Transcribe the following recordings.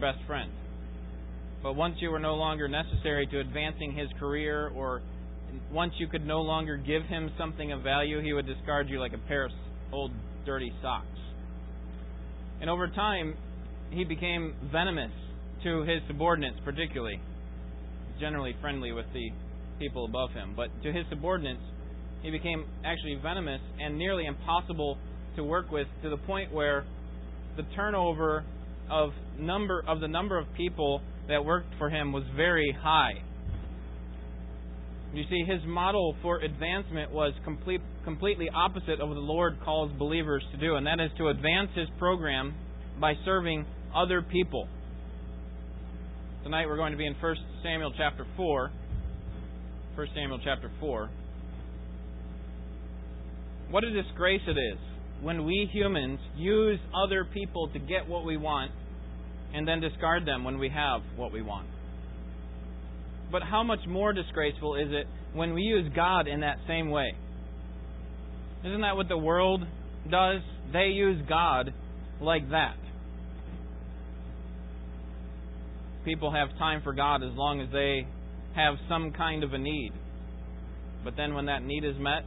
best friend. But once you were no longer necessary to advancing his career, or once you could no longer give him something of value, he would discard you like a pair of old dirty socks. And over time, he became venomous to his subordinates, particularly. Generally friendly with the people above him. But to his subordinates, he became actually venomous and nearly impossible to work with to the point where the turnover of number of the number of people that worked for him was very high. You see, his model for advancement was complete, completely opposite of what the Lord calls believers to do, and that is to advance his program by serving other people. Tonight we're going to be in 1 Samuel chapter 4. 1 Samuel chapter 4. What a disgrace it is when we humans use other people to get what we want and then discard them when we have what we want. But how much more disgraceful is it when we use God in that same way? Isn't that what the world does? They use God like that. People have time for God as long as they have some kind of a need. But then when that need is met,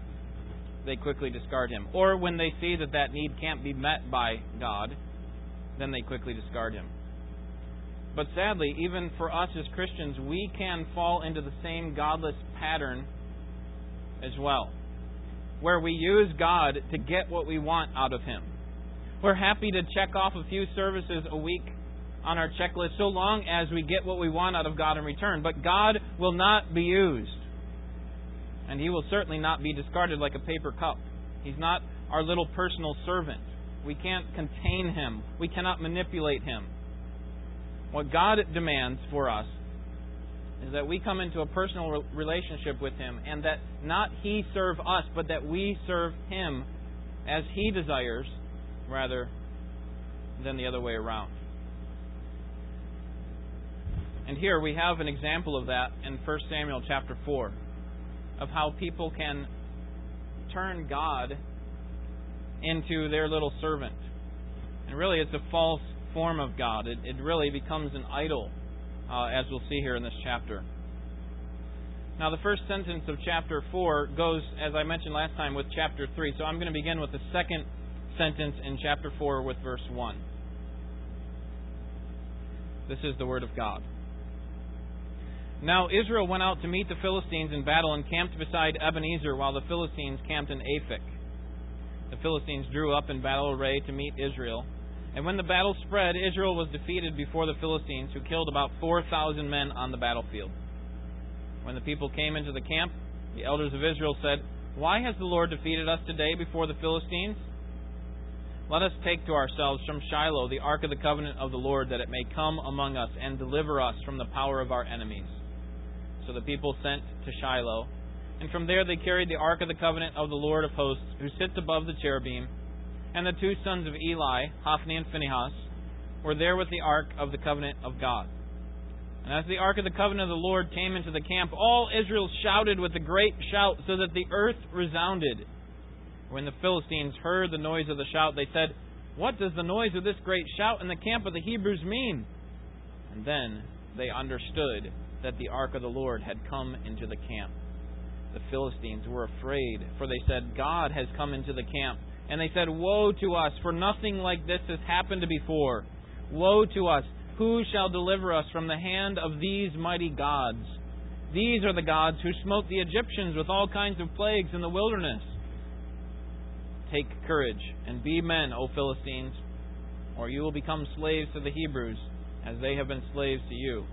they quickly discard him. Or when they see that that need can't be met by God, then they quickly discard him. But sadly, even for us as Christians, we can fall into the same godless pattern as well, where we use God to get what we want out of Him. We're happy to check off a few services a week on our checklist so long as we get what we want out of God in return. But God will not be used. And He will certainly not be discarded like a paper cup. He's not our little personal servant. We can't contain Him, we cannot manipulate Him. What God demands for us is that we come into a personal relationship with Him and that not He serve us, but that we serve Him as He desires rather than the other way around. And here we have an example of that in 1 Samuel chapter 4 of how people can turn God into their little servant. And really, it's a false form of God. It, it really becomes an idol, uh, as we'll see here in this chapter. Now, the first sentence of chapter 4 goes, as I mentioned last time, with chapter 3. So I'm going to begin with the second sentence in chapter 4 with verse 1. This is the Word of God. Now Israel went out to meet the Philistines in battle and camped beside Ebenezer, while the Philistines camped in Aphek. The Philistines drew up in battle array to meet Israel. And when the battle spread, Israel was defeated before the Philistines, who killed about 4,000 men on the battlefield. When the people came into the camp, the elders of Israel said, Why has the Lord defeated us today before the Philistines? Let us take to ourselves from Shiloh the ark of the covenant of the Lord, that it may come among us and deliver us from the power of our enemies. So the people sent to Shiloh, and from there they carried the ark of the covenant of the Lord of hosts, who sits above the cherubim and the two sons of Eli, Hophni and Phinehas, were there with the ark of the covenant of God. And as the ark of the covenant of the Lord came into the camp, all Israel shouted with a great shout, so that the earth resounded. When the Philistines heard the noise of the shout, they said, What does the noise of this great shout in the camp of the Hebrews mean? And then they understood that the ark of the Lord had come into the camp. The Philistines were afraid, for they said, God has come into the camp. And they said, Woe to us, for nothing like this has happened before. Woe to us! Who shall deliver us from the hand of these mighty gods? These are the gods who smote the Egyptians with all kinds of plagues in the wilderness. Take courage and be men, O Philistines, or you will become slaves to the Hebrews, as they have been slaves to you.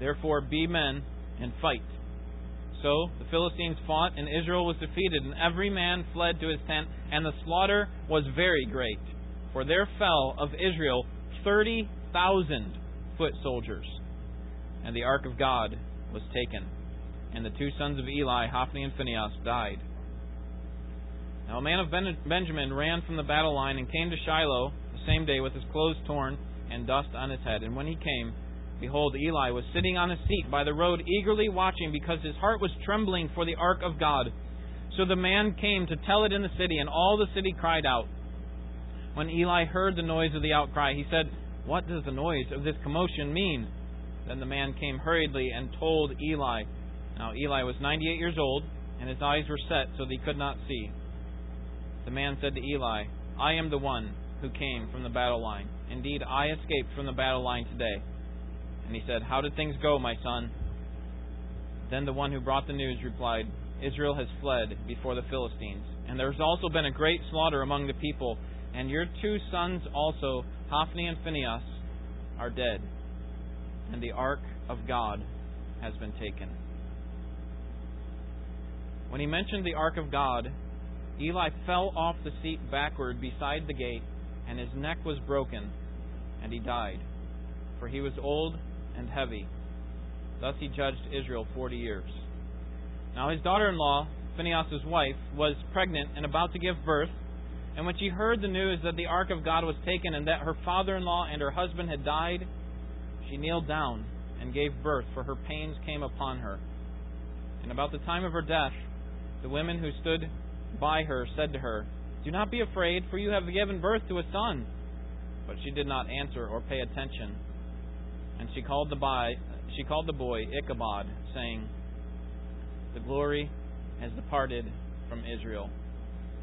Therefore, be men and fight. So the Philistines fought, and Israel was defeated, and every man fled to his tent, and the slaughter was very great. For there fell of Israel thirty thousand foot soldiers. And the ark of God was taken, and the two sons of Eli, Hophni and Phinehas, died. Now a man of Benjamin ran from the battle line and came to Shiloh the same day with his clothes torn and dust on his head. And when he came, Behold, Eli was sitting on a seat by the road, eagerly watching, because his heart was trembling for the ark of God. So the man came to tell it in the city, and all the city cried out. When Eli heard the noise of the outcry, he said, What does the noise of this commotion mean? Then the man came hurriedly and told Eli. Now Eli was 98 years old, and his eyes were set so that he could not see. The man said to Eli, I am the one who came from the battle line. Indeed, I escaped from the battle line today. And he said, How did things go, my son? Then the one who brought the news replied, Israel has fled before the Philistines, and there has also been a great slaughter among the people, and your two sons also, Hophni and Phinehas, are dead, and the ark of God has been taken. When he mentioned the ark of God, Eli fell off the seat backward beside the gate, and his neck was broken, and he died, for he was old and heavy. Thus he judged Israel forty years. Now his daughter in law, Phinehas' wife, was pregnant and about to give birth. And when she heard the news that the ark of God was taken and that her father in law and her husband had died, she kneeled down and gave birth, for her pains came upon her. And about the time of her death, the women who stood by her said to her, Do not be afraid, for you have given birth to a son. But she did not answer or pay attention. And she called the boy, she called the boy Ichabod, saying, The glory has departed from Israel,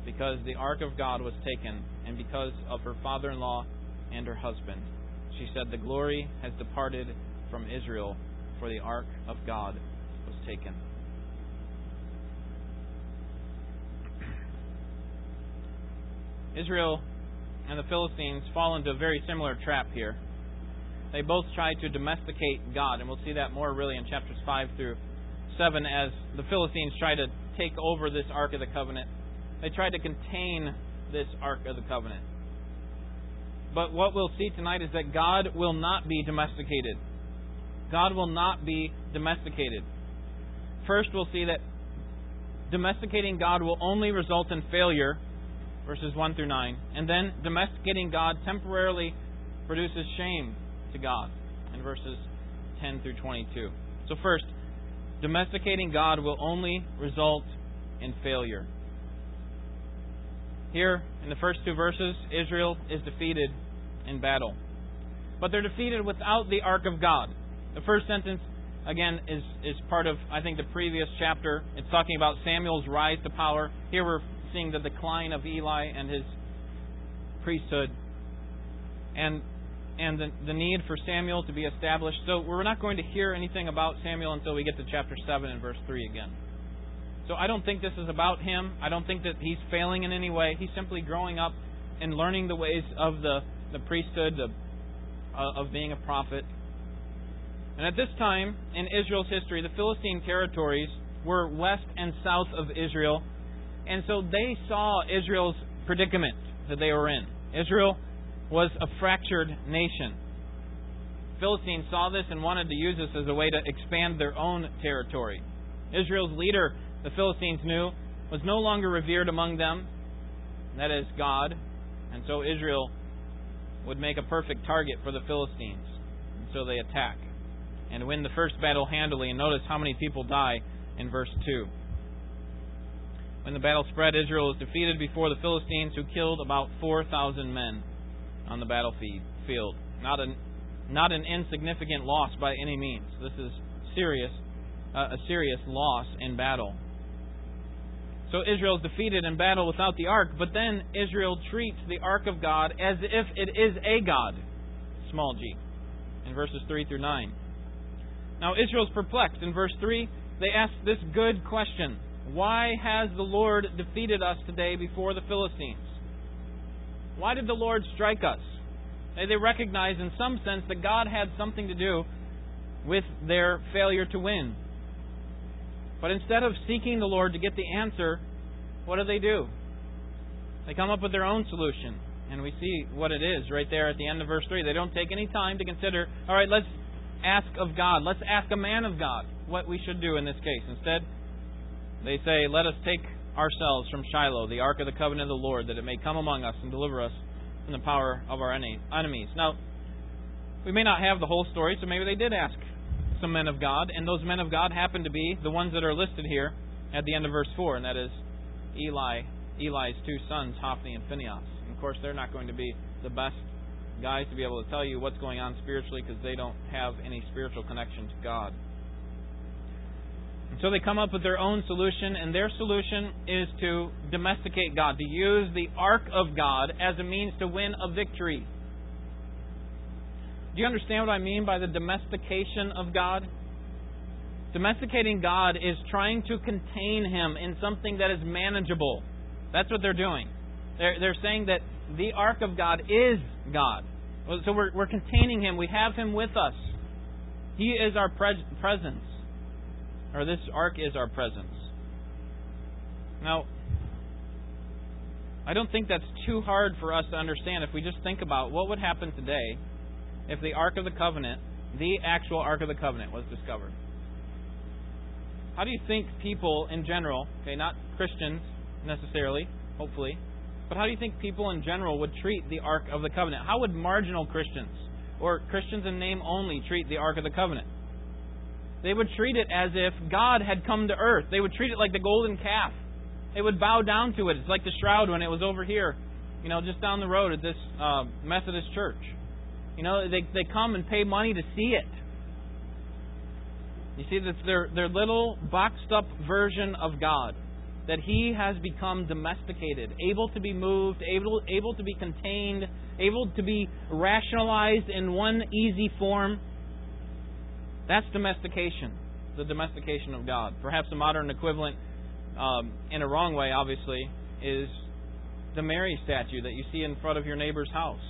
because the ark of God was taken, and because of her father in law and her husband. She said, The glory has departed from Israel, for the ark of God was taken. Israel and the Philistines fall into a very similar trap here. They both try to domesticate God, and we'll see that more really in chapters 5 through 7 as the Philistines try to take over this Ark of the Covenant. They try to contain this Ark of the Covenant. But what we'll see tonight is that God will not be domesticated. God will not be domesticated. First, we'll see that domesticating God will only result in failure verses 1 through 9. And then domesticating God temporarily produces shame to God in verses 10 through 22. So, first, domesticating God will only result in failure. Here, in the first two verses, Israel is defeated in battle. But they're defeated without the ark of God. The first sentence, again, is, is part of, I think, the previous chapter. It's talking about Samuel's rise to power. Here we're seeing the decline of Eli and his priesthood and and the, the need for Samuel to be established. So we're not going to hear anything about Samuel until we get to chapter 7 and verse 3 again. So I don't think this is about him. I don't think that he's failing in any way. He's simply growing up and learning the ways of the, the priesthood, the, uh, of being a prophet. And at this time in Israel's history, the Philistine territories were west and south of Israel and so they saw Israel's predicament that they were in. Israel was a fractured nation. Philistines saw this and wanted to use this as a way to expand their own territory. Israel's leader, the Philistines knew, was no longer revered among them, that is, God, and so Israel would make a perfect target for the Philistines. And so they attack and win the first battle handily. And notice how many people die in verse 2. When the battle spread, Israel was defeated before the Philistines, who killed about 4,000 men on the battlefield. Not an, not an insignificant loss by any means. This is serious, uh, a serious loss in battle. So Israel is defeated in battle without the ark, but then Israel treats the ark of God as if it is a God, small g, in verses 3 through 9. Now Israel's perplexed. In verse 3, they ask this good question why has the Lord defeated us today before the Philistines? Why did the Lord strike us? They recognize, in some sense, that God had something to do with their failure to win. But instead of seeking the Lord to get the answer, what do they do? They come up with their own solution. And we see what it is right there at the end of verse 3. They don't take any time to consider, all right, let's ask of God. Let's ask a man of God what we should do in this case. Instead, they say, Let us take ourselves from Shiloh, the ark of the covenant of the Lord, that it may come among us and deliver us from the power of our enemies. Now, we may not have the whole story, so maybe they did ask some men of God, and those men of God happen to be the ones that are listed here at the end of verse 4, and that is Eli, Eli's two sons, Hophni and Phinehas. And of course, they're not going to be the best guys to be able to tell you what's going on spiritually because they don't have any spiritual connection to God. So they come up with their own solution, and their solution is to domesticate God, to use the ark of God as a means to win a victory. Do you understand what I mean by the domestication of God? Domesticating God is trying to contain Him in something that is manageable. That's what they're doing. They're, they're saying that the ark of God is God. So we're, we're containing Him. We have Him with us. He is our pre- presence. Or this ark is our presence. Now, I don't think that's too hard for us to understand if we just think about what would happen today if the Ark of the Covenant, the actual Ark of the Covenant, was discovered. How do you think people in general, okay, not Christians necessarily, hopefully, but how do you think people in general would treat the Ark of the Covenant? How would marginal Christians, or Christians in name only, treat the Ark of the Covenant? They would treat it as if God had come to earth. They would treat it like the golden calf. They would bow down to it. It's like the shroud when it was over here, you know, just down the road at this uh, Methodist church. You know, they they come and pay money to see it. You see, that's their their little boxed up version of God. That He has become domesticated, able to be moved, able able to be contained, able to be rationalized in one easy form. That's domestication, the domestication of God. Perhaps a modern equivalent, um, in a wrong way, obviously, is the Mary statue that you see in front of your neighbor's house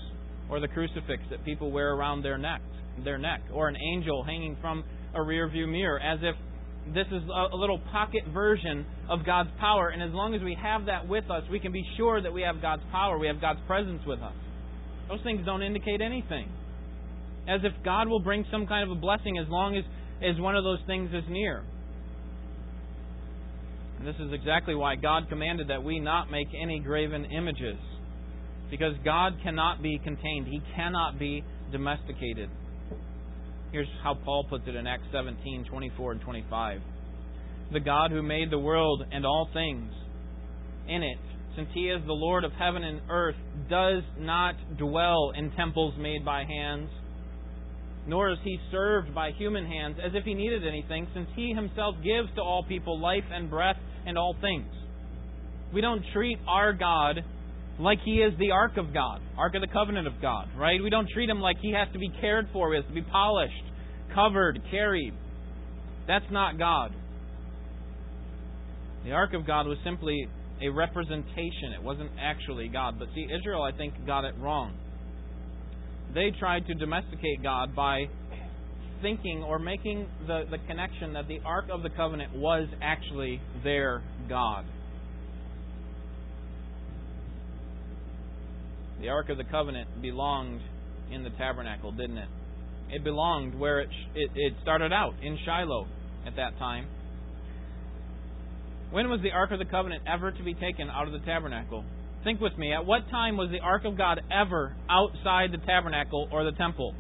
or the crucifix that people wear around their neck, their neck, or an angel hanging from a rearview mirror, as if this is a, little pocket version of God's power. And as long as we have that with us, we can be sure that we have God's power, we have God's presence with us. Those things don't indicate anything. As if God will bring some kind of a blessing as long as, as one of those things is near. And this is exactly why God commanded that we not make any graven images because God cannot be contained, He cannot be domesticated. Here's how Paul puts it in Acts 17 24 and 25. The God who made the world and all things in it, since He is the Lord of heaven and earth, does not dwell in temples made by hands, nor is He served by human hands as if He needed anything, since He Himself gives to all people life and breath and all things. We don't treat our God like he is the Ark of God, Ark of the Covenant of God, right? We don't treat him like he has to be cared for, he has to be polished, covered, carried. That's not God. The Ark of God was simply a representation, it wasn't actually God. But see, Israel, I think, got it wrong. They tried to domesticate God by thinking or making the, the connection that the Ark of the Covenant was actually their God. The Ark of the Covenant belonged in the tabernacle, didn't it? It belonged where it, it, it started out, in Shiloh at that time. When was the Ark of the Covenant ever to be taken out of the tabernacle? Think with me. At what time was the Ark of God ever outside the tabernacle or the temple?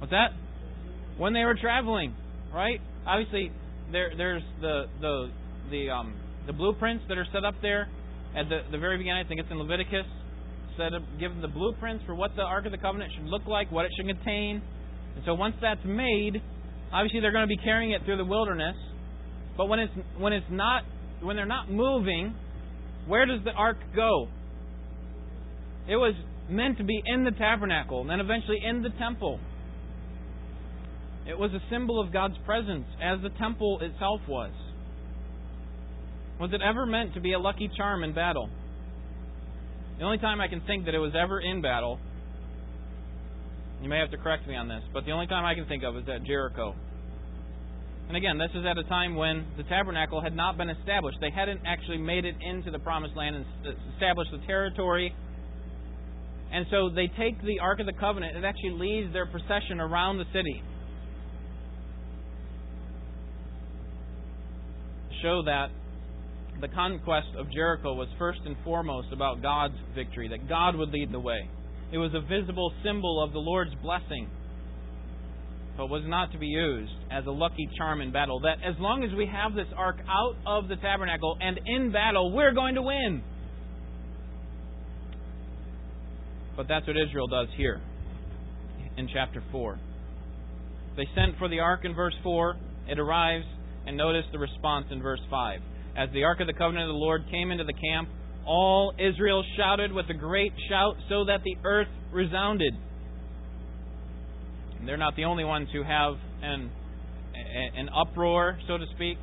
What's that? When they were traveling, right? Obviously, there, there's the the the um, the blueprints that are set up there at the, the very beginning, I think it's in Leviticus, set up, given the blueprints for what the Ark of the Covenant should look like, what it should contain. And so once that's made, obviously they're going to be carrying it through the wilderness. But when it's when it's not when they're not moving, where does the ark go? It was meant to be in the tabernacle and then eventually in the temple. It was a symbol of God's presence as the temple itself was. Was it ever meant to be a lucky charm in battle? The only time I can think that it was ever in battle, you may have to correct me on this, but the only time I can think of is at Jericho. And again, this is at a time when the tabernacle had not been established. They hadn't actually made it into the promised land and established the territory. And so they take the Ark of the Covenant. It actually leads their procession around the city. To Show that the conquest of Jericho was first and foremost about God's victory, that God would lead the way. It was a visible symbol of the Lord's blessing, but was not to be used as a lucky charm in battle. That as long as we have this ark out of the tabernacle and in battle, we're going to win. But that's what Israel does here in chapter 4. They sent for the ark in verse 4. It arrives, and notice the response in verse 5. As the ark of the covenant of the Lord came into the camp, all Israel shouted with a great shout so that the earth resounded. They're not the only ones who have an, an uproar, so to speak,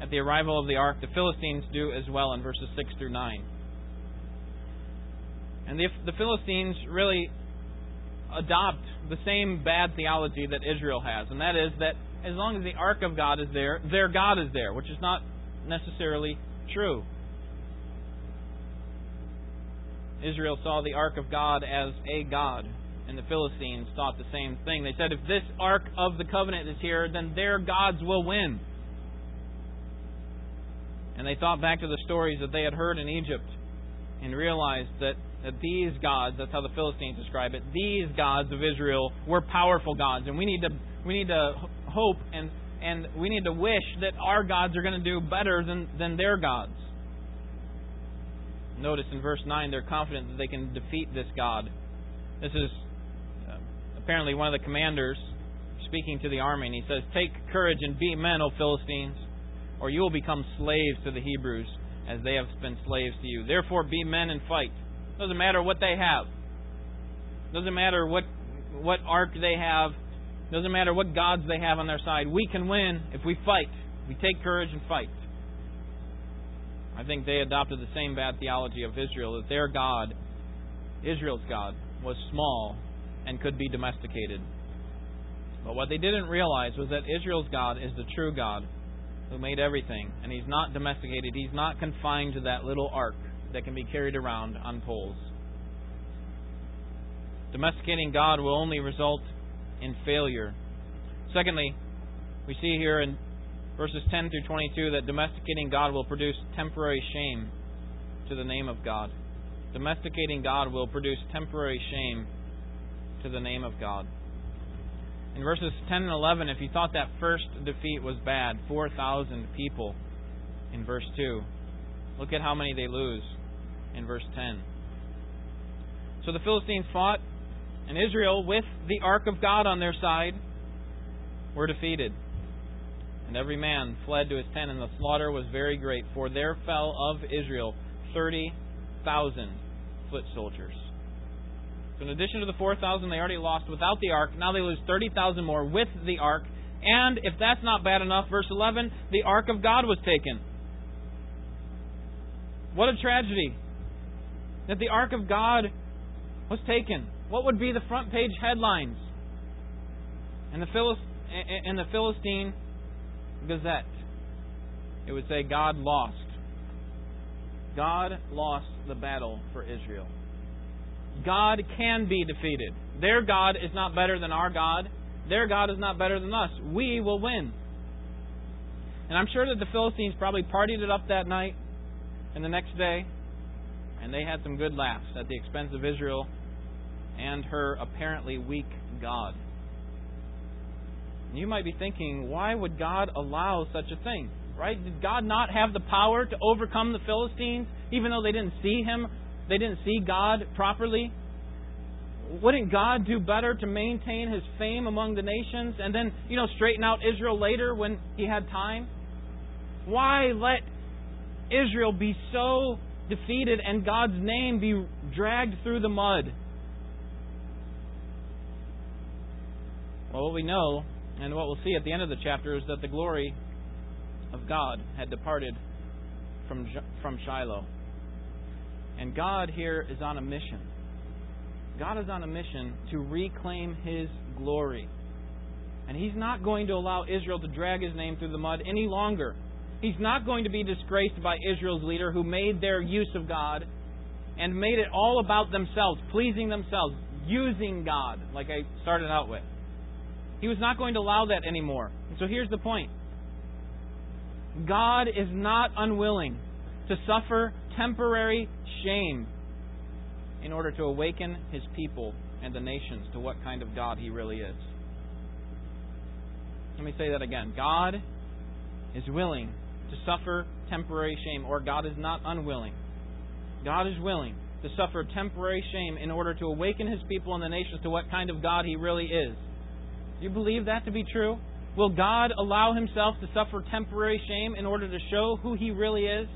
at the arrival of the ark. The Philistines do as well in verses 6 through 9. And the, the Philistines really adopt the same bad theology that Israel has, and that is that as long as the ark of God is there, their God is there, which is not necessarily true. Israel saw the ark of God as a God, and the Philistines thought the same thing. They said, if this ark of the covenant is here, then their gods will win. And they thought back to the stories that they had heard in Egypt and realized that, that these gods, that's how the Philistines describe it, these gods of Israel were powerful gods. And we need to, we need to hope and, and we need to wish that our gods are going to do better than, than their gods. Notice in verse 9, they're confident that they can defeat this God. This is apparently one of the commanders speaking to the army, and he says, Take courage and be men, O Philistines, or you will become slaves to the Hebrews as they have been slaves to you. Therefore, be men and fight. Doesn't matter what they have. Doesn't matter what what ark they have. Doesn't matter what gods they have on their side. We can win if we fight. We take courage and fight. I think they adopted the same bad theology of Israel that their God, Israel's God, was small and could be domesticated. But what they didn't realize was that Israel's God is the true God who made everything. And he's not domesticated. He's not confined to that little ark that can be carried around on poles. Domesticating God will only result in failure. Secondly, we see here in verses 10 through 22 that domesticating God will produce temporary shame to the name of God. Domesticating God will produce temporary shame to the name of God. In verses 10 and 11, if you thought that first defeat was bad, 4,000 people in verse 2, look at how many they lose in verse 10. So the Philistines fought, and Israel, with the ark of God on their side, were defeated. And every man fled to his tent, and the slaughter was very great, for there fell of Israel 30,000 foot soldiers. So in addition to the 4,000 they already lost without the ark, now they lose 30,000 more with the ark. And if that's not bad enough, verse 11, the ark of God was taken. What a tragedy that the ark of God was taken. What would be the front page headlines? In the, Philist- in the Philistine Gazette, it would say, God lost. God lost the battle for Israel. God can be defeated. Their God is not better than our God. Their God is not better than us. We will win. And I'm sure that the Philistines probably partied it up that night and the next day, and they had some good laughs at the expense of Israel and her apparently weak God. You might be thinking, why would God allow such a thing? Right? Did God not have the power to overcome the Philistines, even though they didn't see him they didn't see God properly? Wouldn't God do better to maintain his fame among the nations and then, you know, straighten out Israel later when he had time? Why let Israel be so defeated and God's name be dragged through the mud? Well, what we know and what we'll see at the end of the chapter is that the glory of God had departed from, from Shiloh. And God here is on a mission. God is on a mission to reclaim His glory. And He's not going to allow Israel to drag His name through the mud any longer. He's not going to be disgraced by Israel's leader who made their use of God and made it all about themselves, pleasing themselves, using God, like I started out with. He was not going to allow that anymore. So here's the point God is not unwilling to suffer temporary shame in order to awaken his people and the nations to what kind of God he really is. Let me say that again. God is willing to suffer temporary shame, or God is not unwilling. God is willing to suffer temporary shame in order to awaken his people and the nations to what kind of God he really is. Do you believe that to be true? Will God allow himself to suffer temporary shame in order to show who he really is?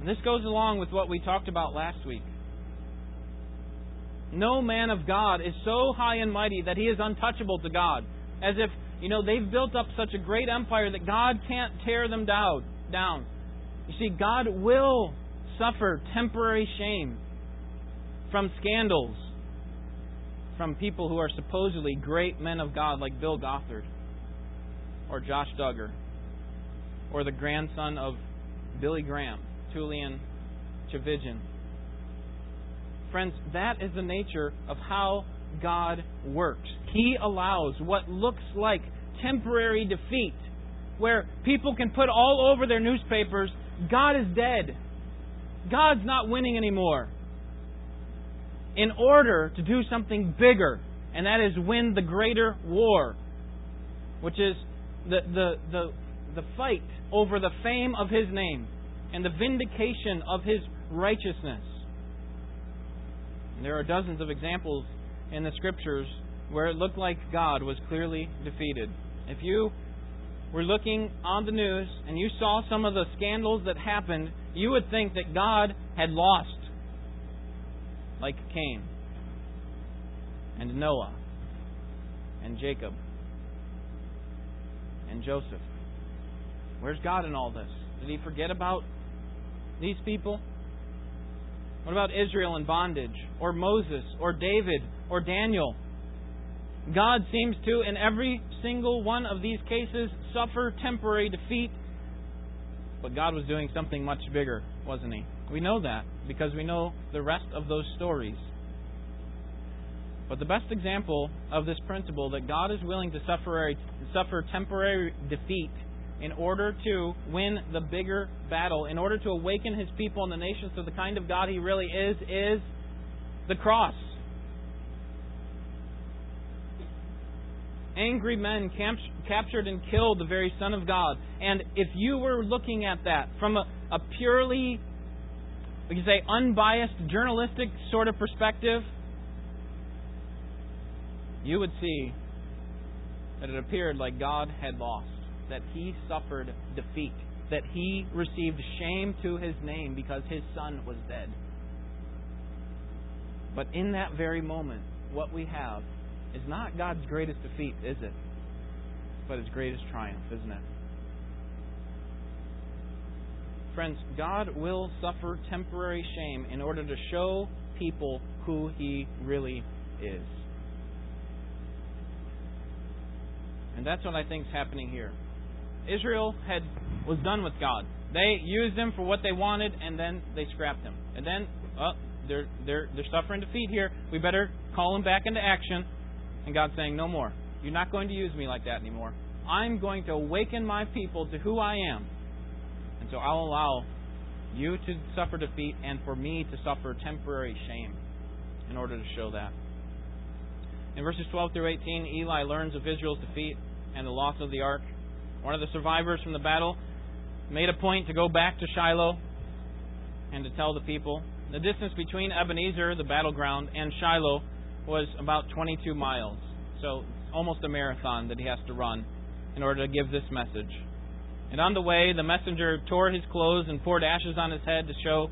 And this goes along with what we talked about last week. No man of God is so high and mighty that he is untouchable to God. As if, you know, they've built up such a great empire that God can't tear them down. down. You see, God will suffer temporary shame from scandals, from people who are supposedly great men of God like Bill Gothard or Josh Duggar or the grandson of Billy Graham, Tullian Tchividjian. Friends, that is the nature of how God works. He allows what looks like temporary defeat, where people can put all over their newspapers, God is dead. God's not winning anymore in order to do something bigger, and that is win the greater war, which is the, the, the, the fight over the fame of His name and the vindication of His righteousness. And there are dozens of examples in the Scriptures where it looked like God was clearly defeated. If you were looking on the news and you saw some of the scandals that happened, you would think that God had lost like Cain and Noah and Jacob and Joseph. Where's God in all this? Did he forget about these people? What about Israel in bondage? Or Moses? Or David? Or Daniel? God seems to, in every single one of these cases, suffer temporary defeat. But God was doing something much bigger, wasn't He? We know that because we know the rest of those stories. But the best example of this principle that God is willing to suffer, suffer temporary defeat in order to win the bigger battle, in order to awaken his people and the nations to the kind of God he really is, is the cross. Angry men captured and killed the very Son of God. And if you were looking at that from a, a purely we can say, unbiased journalistic sort of perspective, you would see that it appeared like God had lost, that he suffered defeat, that he received shame to his name because his son was dead. But in that very moment, what we have is not God's greatest defeat, is it? But his greatest triumph, isn't it? Friends, God will suffer temporary shame in order to show people who He really is. And that's what I think is happening here. Israel had was done with God. They used him for what they wanted, and then they scrapped him. And then, oh, they're they're they're suffering defeat here. We better call them back into action. And God's saying, no more. You're not going to use me like that anymore. I'm going to awaken my people to who I am and so I'll allow you to suffer defeat and for me to suffer temporary shame in order to show that. In verses 12 through 18, Eli learns of Israel's defeat and the loss of the ark. One of the survivors from the battle made a point to go back to Shiloh and to tell the people. The distance between Ebenezer, the battleground, and Shiloh was about 22 miles. So it's almost a marathon that he has to run in order to give this message. And on the way, the messenger tore his clothes and poured ashes on his head to show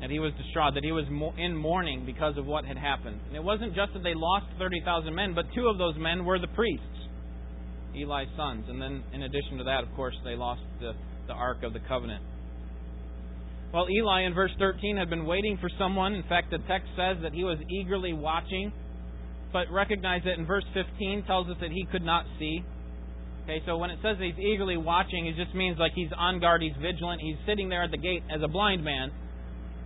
that he was distraught, that he was in mourning because of what had happened. And it wasn't just that they lost 30,000 men, but two of those men were the priests, Eli's sons. And then, in addition to that, of course, they lost the, the Ark of the Covenant. Well, Eli in verse 13 had been waiting for someone. In fact, the text says that he was eagerly watching. But recognize that in verse 15 tells us that he could not see. Okay, so when it says he's eagerly watching, it just means like he's on guard, he's vigilant, he's sitting there at the gate as a blind man,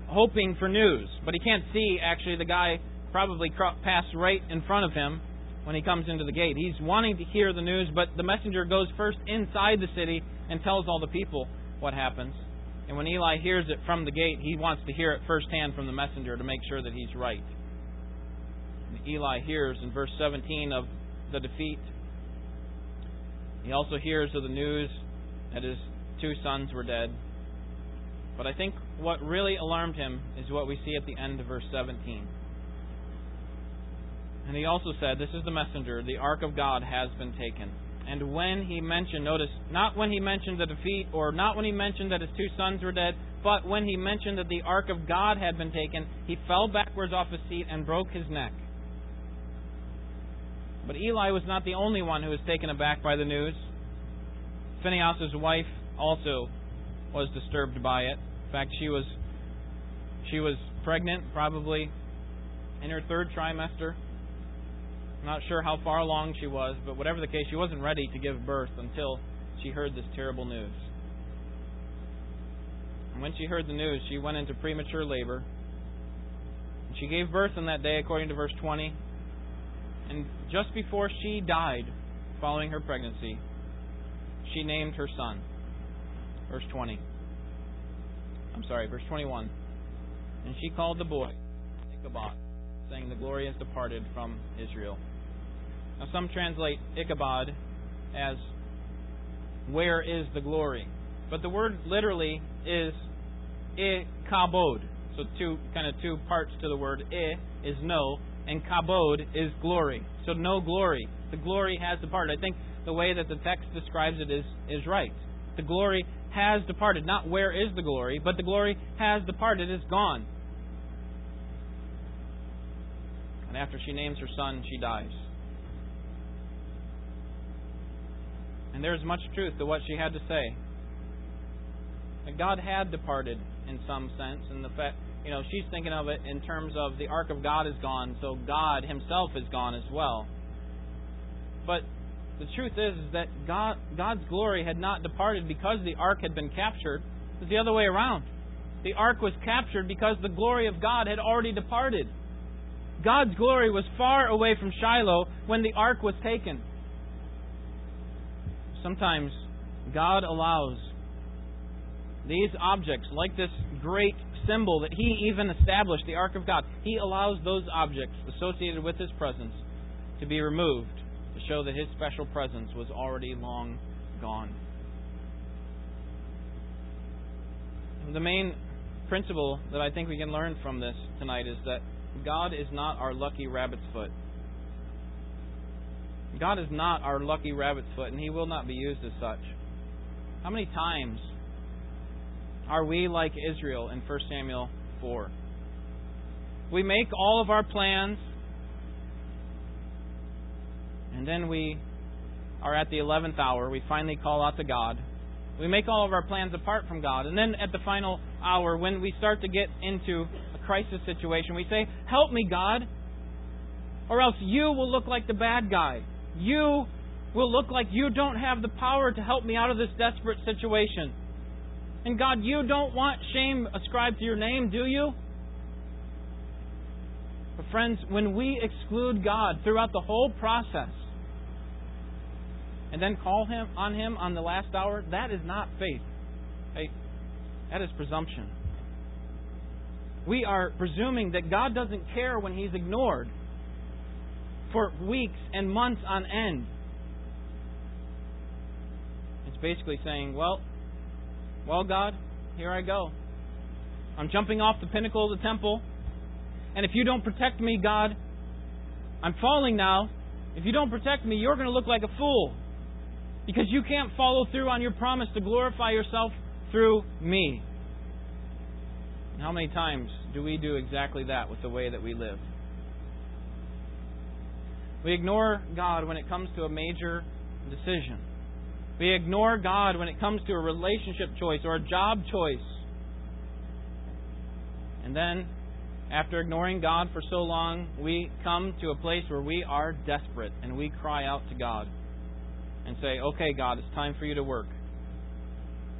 hoping for news. But he can't see, actually, the guy probably passed right in front of him when he comes into the gate. He's wanting to hear the news, but the messenger goes first inside the city and tells all the people what happens. And when Eli hears it from the gate, he wants to hear it firsthand from the messenger to make sure that he's right. And Eli hears in verse 17 of the defeat he also hears of the news that his two sons were dead. But I think what really alarmed him is what we see at the end of verse 17. And he also said, This is the messenger, the ark of God has been taken. And when he mentioned, notice, not when he mentioned the defeat, or not when he mentioned that his two sons were dead, but when he mentioned that the ark of God had been taken, he fell backwards off his seat and broke his neck. But Eli was not the only one who was taken aback by the news. Phinehas' wife also was disturbed by it. In fact, she was she was pregnant, probably in her third trimester. Not sure how far along she was, but whatever the case, she wasn't ready to give birth until she heard this terrible news. And when she heard the news, she went into premature labor. And She gave birth on that day, according to verse 20. And just before she died, following her pregnancy, she named her son. Verse 20. I'm sorry, verse 21. And she called the boy Ichabod, saying, The glory has departed from Israel. Now, some translate Ichabod as where is the glory? But the word literally is Ichabod. So two kind of two parts to the word i is no, and kabod is glory. So no glory. The glory has departed. I think the way that the text describes it is is right. The glory has departed. Not where is the glory, but the glory has departed. It is gone. And after she names her son, she dies. And there is much truth to what she had to say. That God had departed in some sense, and the fact you know she's thinking of it in terms of the ark of God is gone, so God Himself is gone as well. But the truth is, is that God, God's glory had not departed because the ark had been captured. It was the other way around. The ark was captured because the glory of God had already departed. God's glory was far away from Shiloh when the ark was taken. Sometimes God allows these objects, like this great symbol that He even established, the Ark of God, He allows those objects associated with His presence to be removed to show that His special presence was already long gone. The main principle that I think we can learn from this tonight is that God is not our lucky rabbit's foot. God is not our lucky rabbit's foot, and He will not be used as such. How many times are we like Israel in 1 Samuel 4? We make all of our plans, and then we are at the 11th hour. We finally call out to God. We make all of our plans apart from God. And then at the final hour, when we start to get into a crisis situation, we say, Help me, God, or else you will look like the bad guy you will look like you don't have the power to help me out of this desperate situation. And God, you don't want shame ascribed to your name, do you? But friends, when we exclude God throughout the whole process and then call him on him on the last hour, that is not faith. Hey, that is presumption. We are presuming that God doesn't care when he's ignored for weeks and months on end. It's basically saying, well, well, God, here I go. I'm jumping off the pinnacle of the temple. And if you don't protect me, God, I'm falling now. If you don't protect me, you're going to look like a fool. Because you can't follow through on your promise to glorify yourself through me. how many times do we do exactly that with the way that we live? We ignore God when it comes to a major decision. We ignore God when it comes to a relationship choice or a job choice. And then, after ignoring God for so long, we come to a place where we are desperate and we cry out to God and say, Okay, God, it's time for you to work.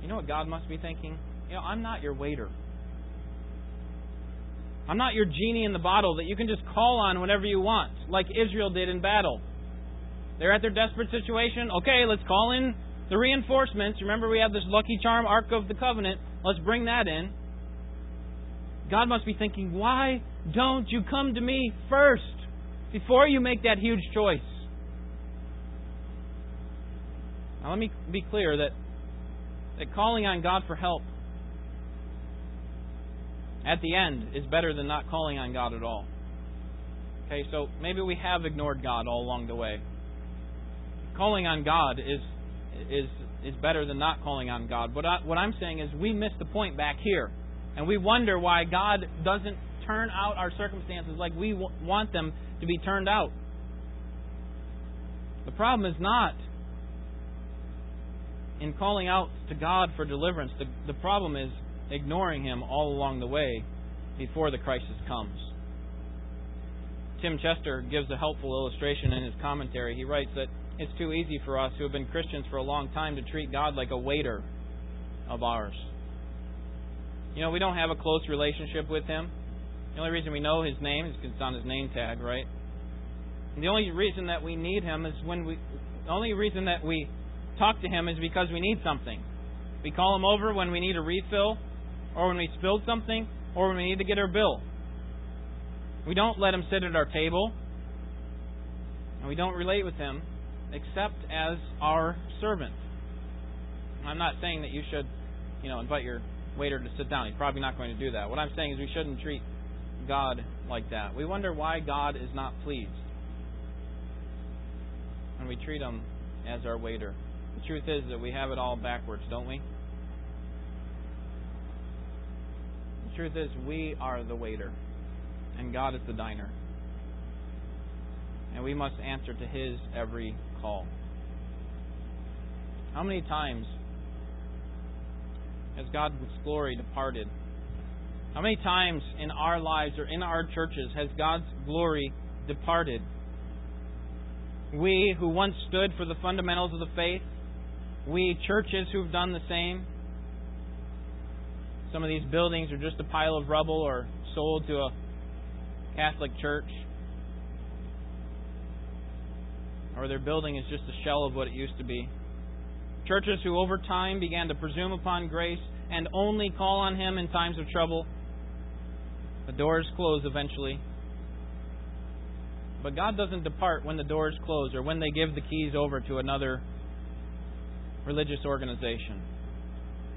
You know what God must be thinking? You know, I'm not your waiter. I'm not your genie in the bottle that you can just call on whenever you want, like Israel did in battle. They're at their desperate situation. Okay, let's call in the reinforcements. Remember, we have this lucky charm Ark of the Covenant. Let's bring that in. God must be thinking, why don't you come to me first before you make that huge choice? Now, let me be clear that, that calling on God for help at the end is better than not calling on God at all. Okay, so maybe we have ignored God all along the way. Calling on God is is is better than not calling on God. What I, what I'm saying is we miss the point back here, and we wonder why God doesn't turn out our circumstances like we w- want them to be turned out. The problem is not in calling out to God for deliverance. The, the problem is ignoring Him all along the way before the crisis comes. Tim Chester gives a helpful illustration in his commentary. He writes that it's too easy for us who have been Christians for a long time to treat God like a waiter of ours. You know, we don't have a close relationship with Him. The only reason we know His name is because it's on His name tag, right? And the only reason that we need Him is when we. The only reason that we talk to Him is because we need something. We call Him over when we need a refill, or when we spilled something, or when we need to get our bill. We don't let Him sit at our table, and we don't relate with Him except as our servant. I'm not saying that you should, you know, invite your waiter to sit down. He's probably not going to do that. What I'm saying is we shouldn't treat God like that. We wonder why God is not pleased And we treat him as our waiter. The truth is that we have it all backwards, don't we? The truth is we are the waiter and God is the diner. And we must answer to his every call. How many times has God's glory departed? How many times in our lives or in our churches has God's glory departed? We who once stood for the fundamentals of the faith, we churches who've done the same. Some of these buildings are just a pile of rubble or sold to a Catholic church. or their building is just a shell of what it used to be. Churches who over time began to presume upon grace and only call on Him in times of trouble. The doors close eventually. But God doesn't depart when the doors close or when they give the keys over to another religious organization.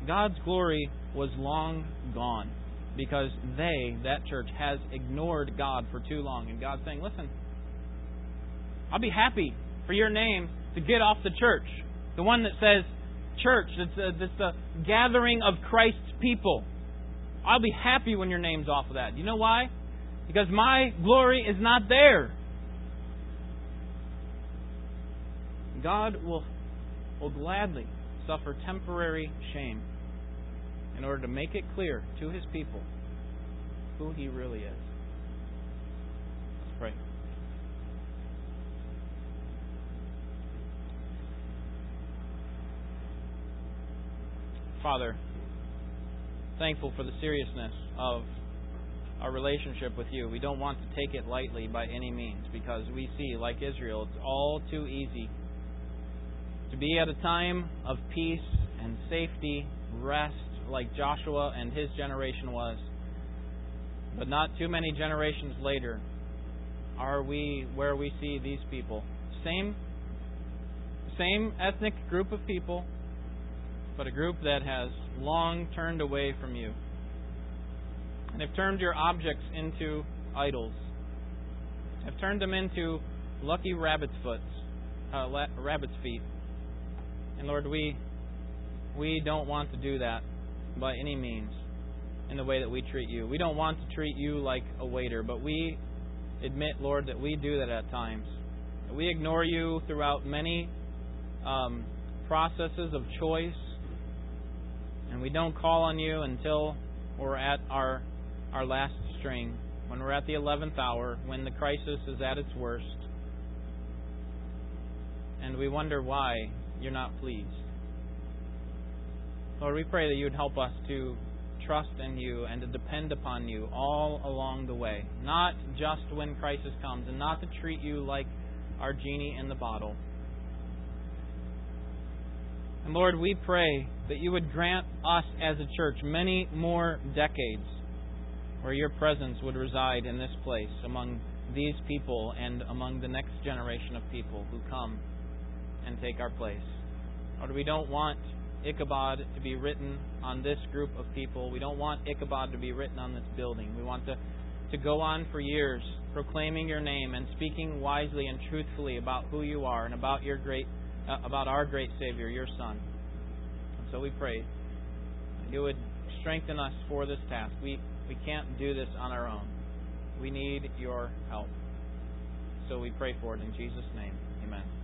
God's glory was long gone because they, that church, has ignored God for too long. And God's saying, listen, I'll be happy for your name to get off the church. The one that says church, that's, a, the gathering of Christ's people. I'll be happy when your name's off of that. You know why? Because my glory is not there. God will, will gladly suffer temporary shame in order to make it clear to his people who he really is. Let's pray. Father, thankful for the seriousness of our relationship with you. We don't want to take it lightly by any means because we see, like Israel, it's all too easy to be at a time of peace and safety, rest, like Joshua and his generation was. But not too many generations later are we where we see these people. Same same ethnic group of people, but a group that has long turned away from you and have turned your objects into idols, have turned them into lucky rabbit's foot, uh, rabbit's feet. And Lord, we we don't want to do that by any means in the way that we treat you. We don't want to treat you like a waiter, but we admit, Lord, that we do that at times. We ignore you throughout many um, processes of choice and we don't call on you until we're at our our last string, when we're at the 11th hour, when the crisis is at its worst. And we wonder why you're not pleased. Lord, we pray that you would help us to trust in you and to depend upon you all along the way, not just when crisis comes, and not to treat you like our genie in the bottle. And Lord, we pray that you would grant us as a church many more decades where your presence would reside in this place among these people and among the next generation of people who come and take our place. Lord, we don't want Ichabod to be written on this group of people. We don't want Ichabod to be written on this building. We want to, to go on for years proclaiming your name and speaking wisely and truthfully about who you are and about your great uh, about our great Savior, your Son. And so we pray you would strengthen us for this task. We we can't do this on our own. We need your help. So we pray for it in Jesus' name. Amen.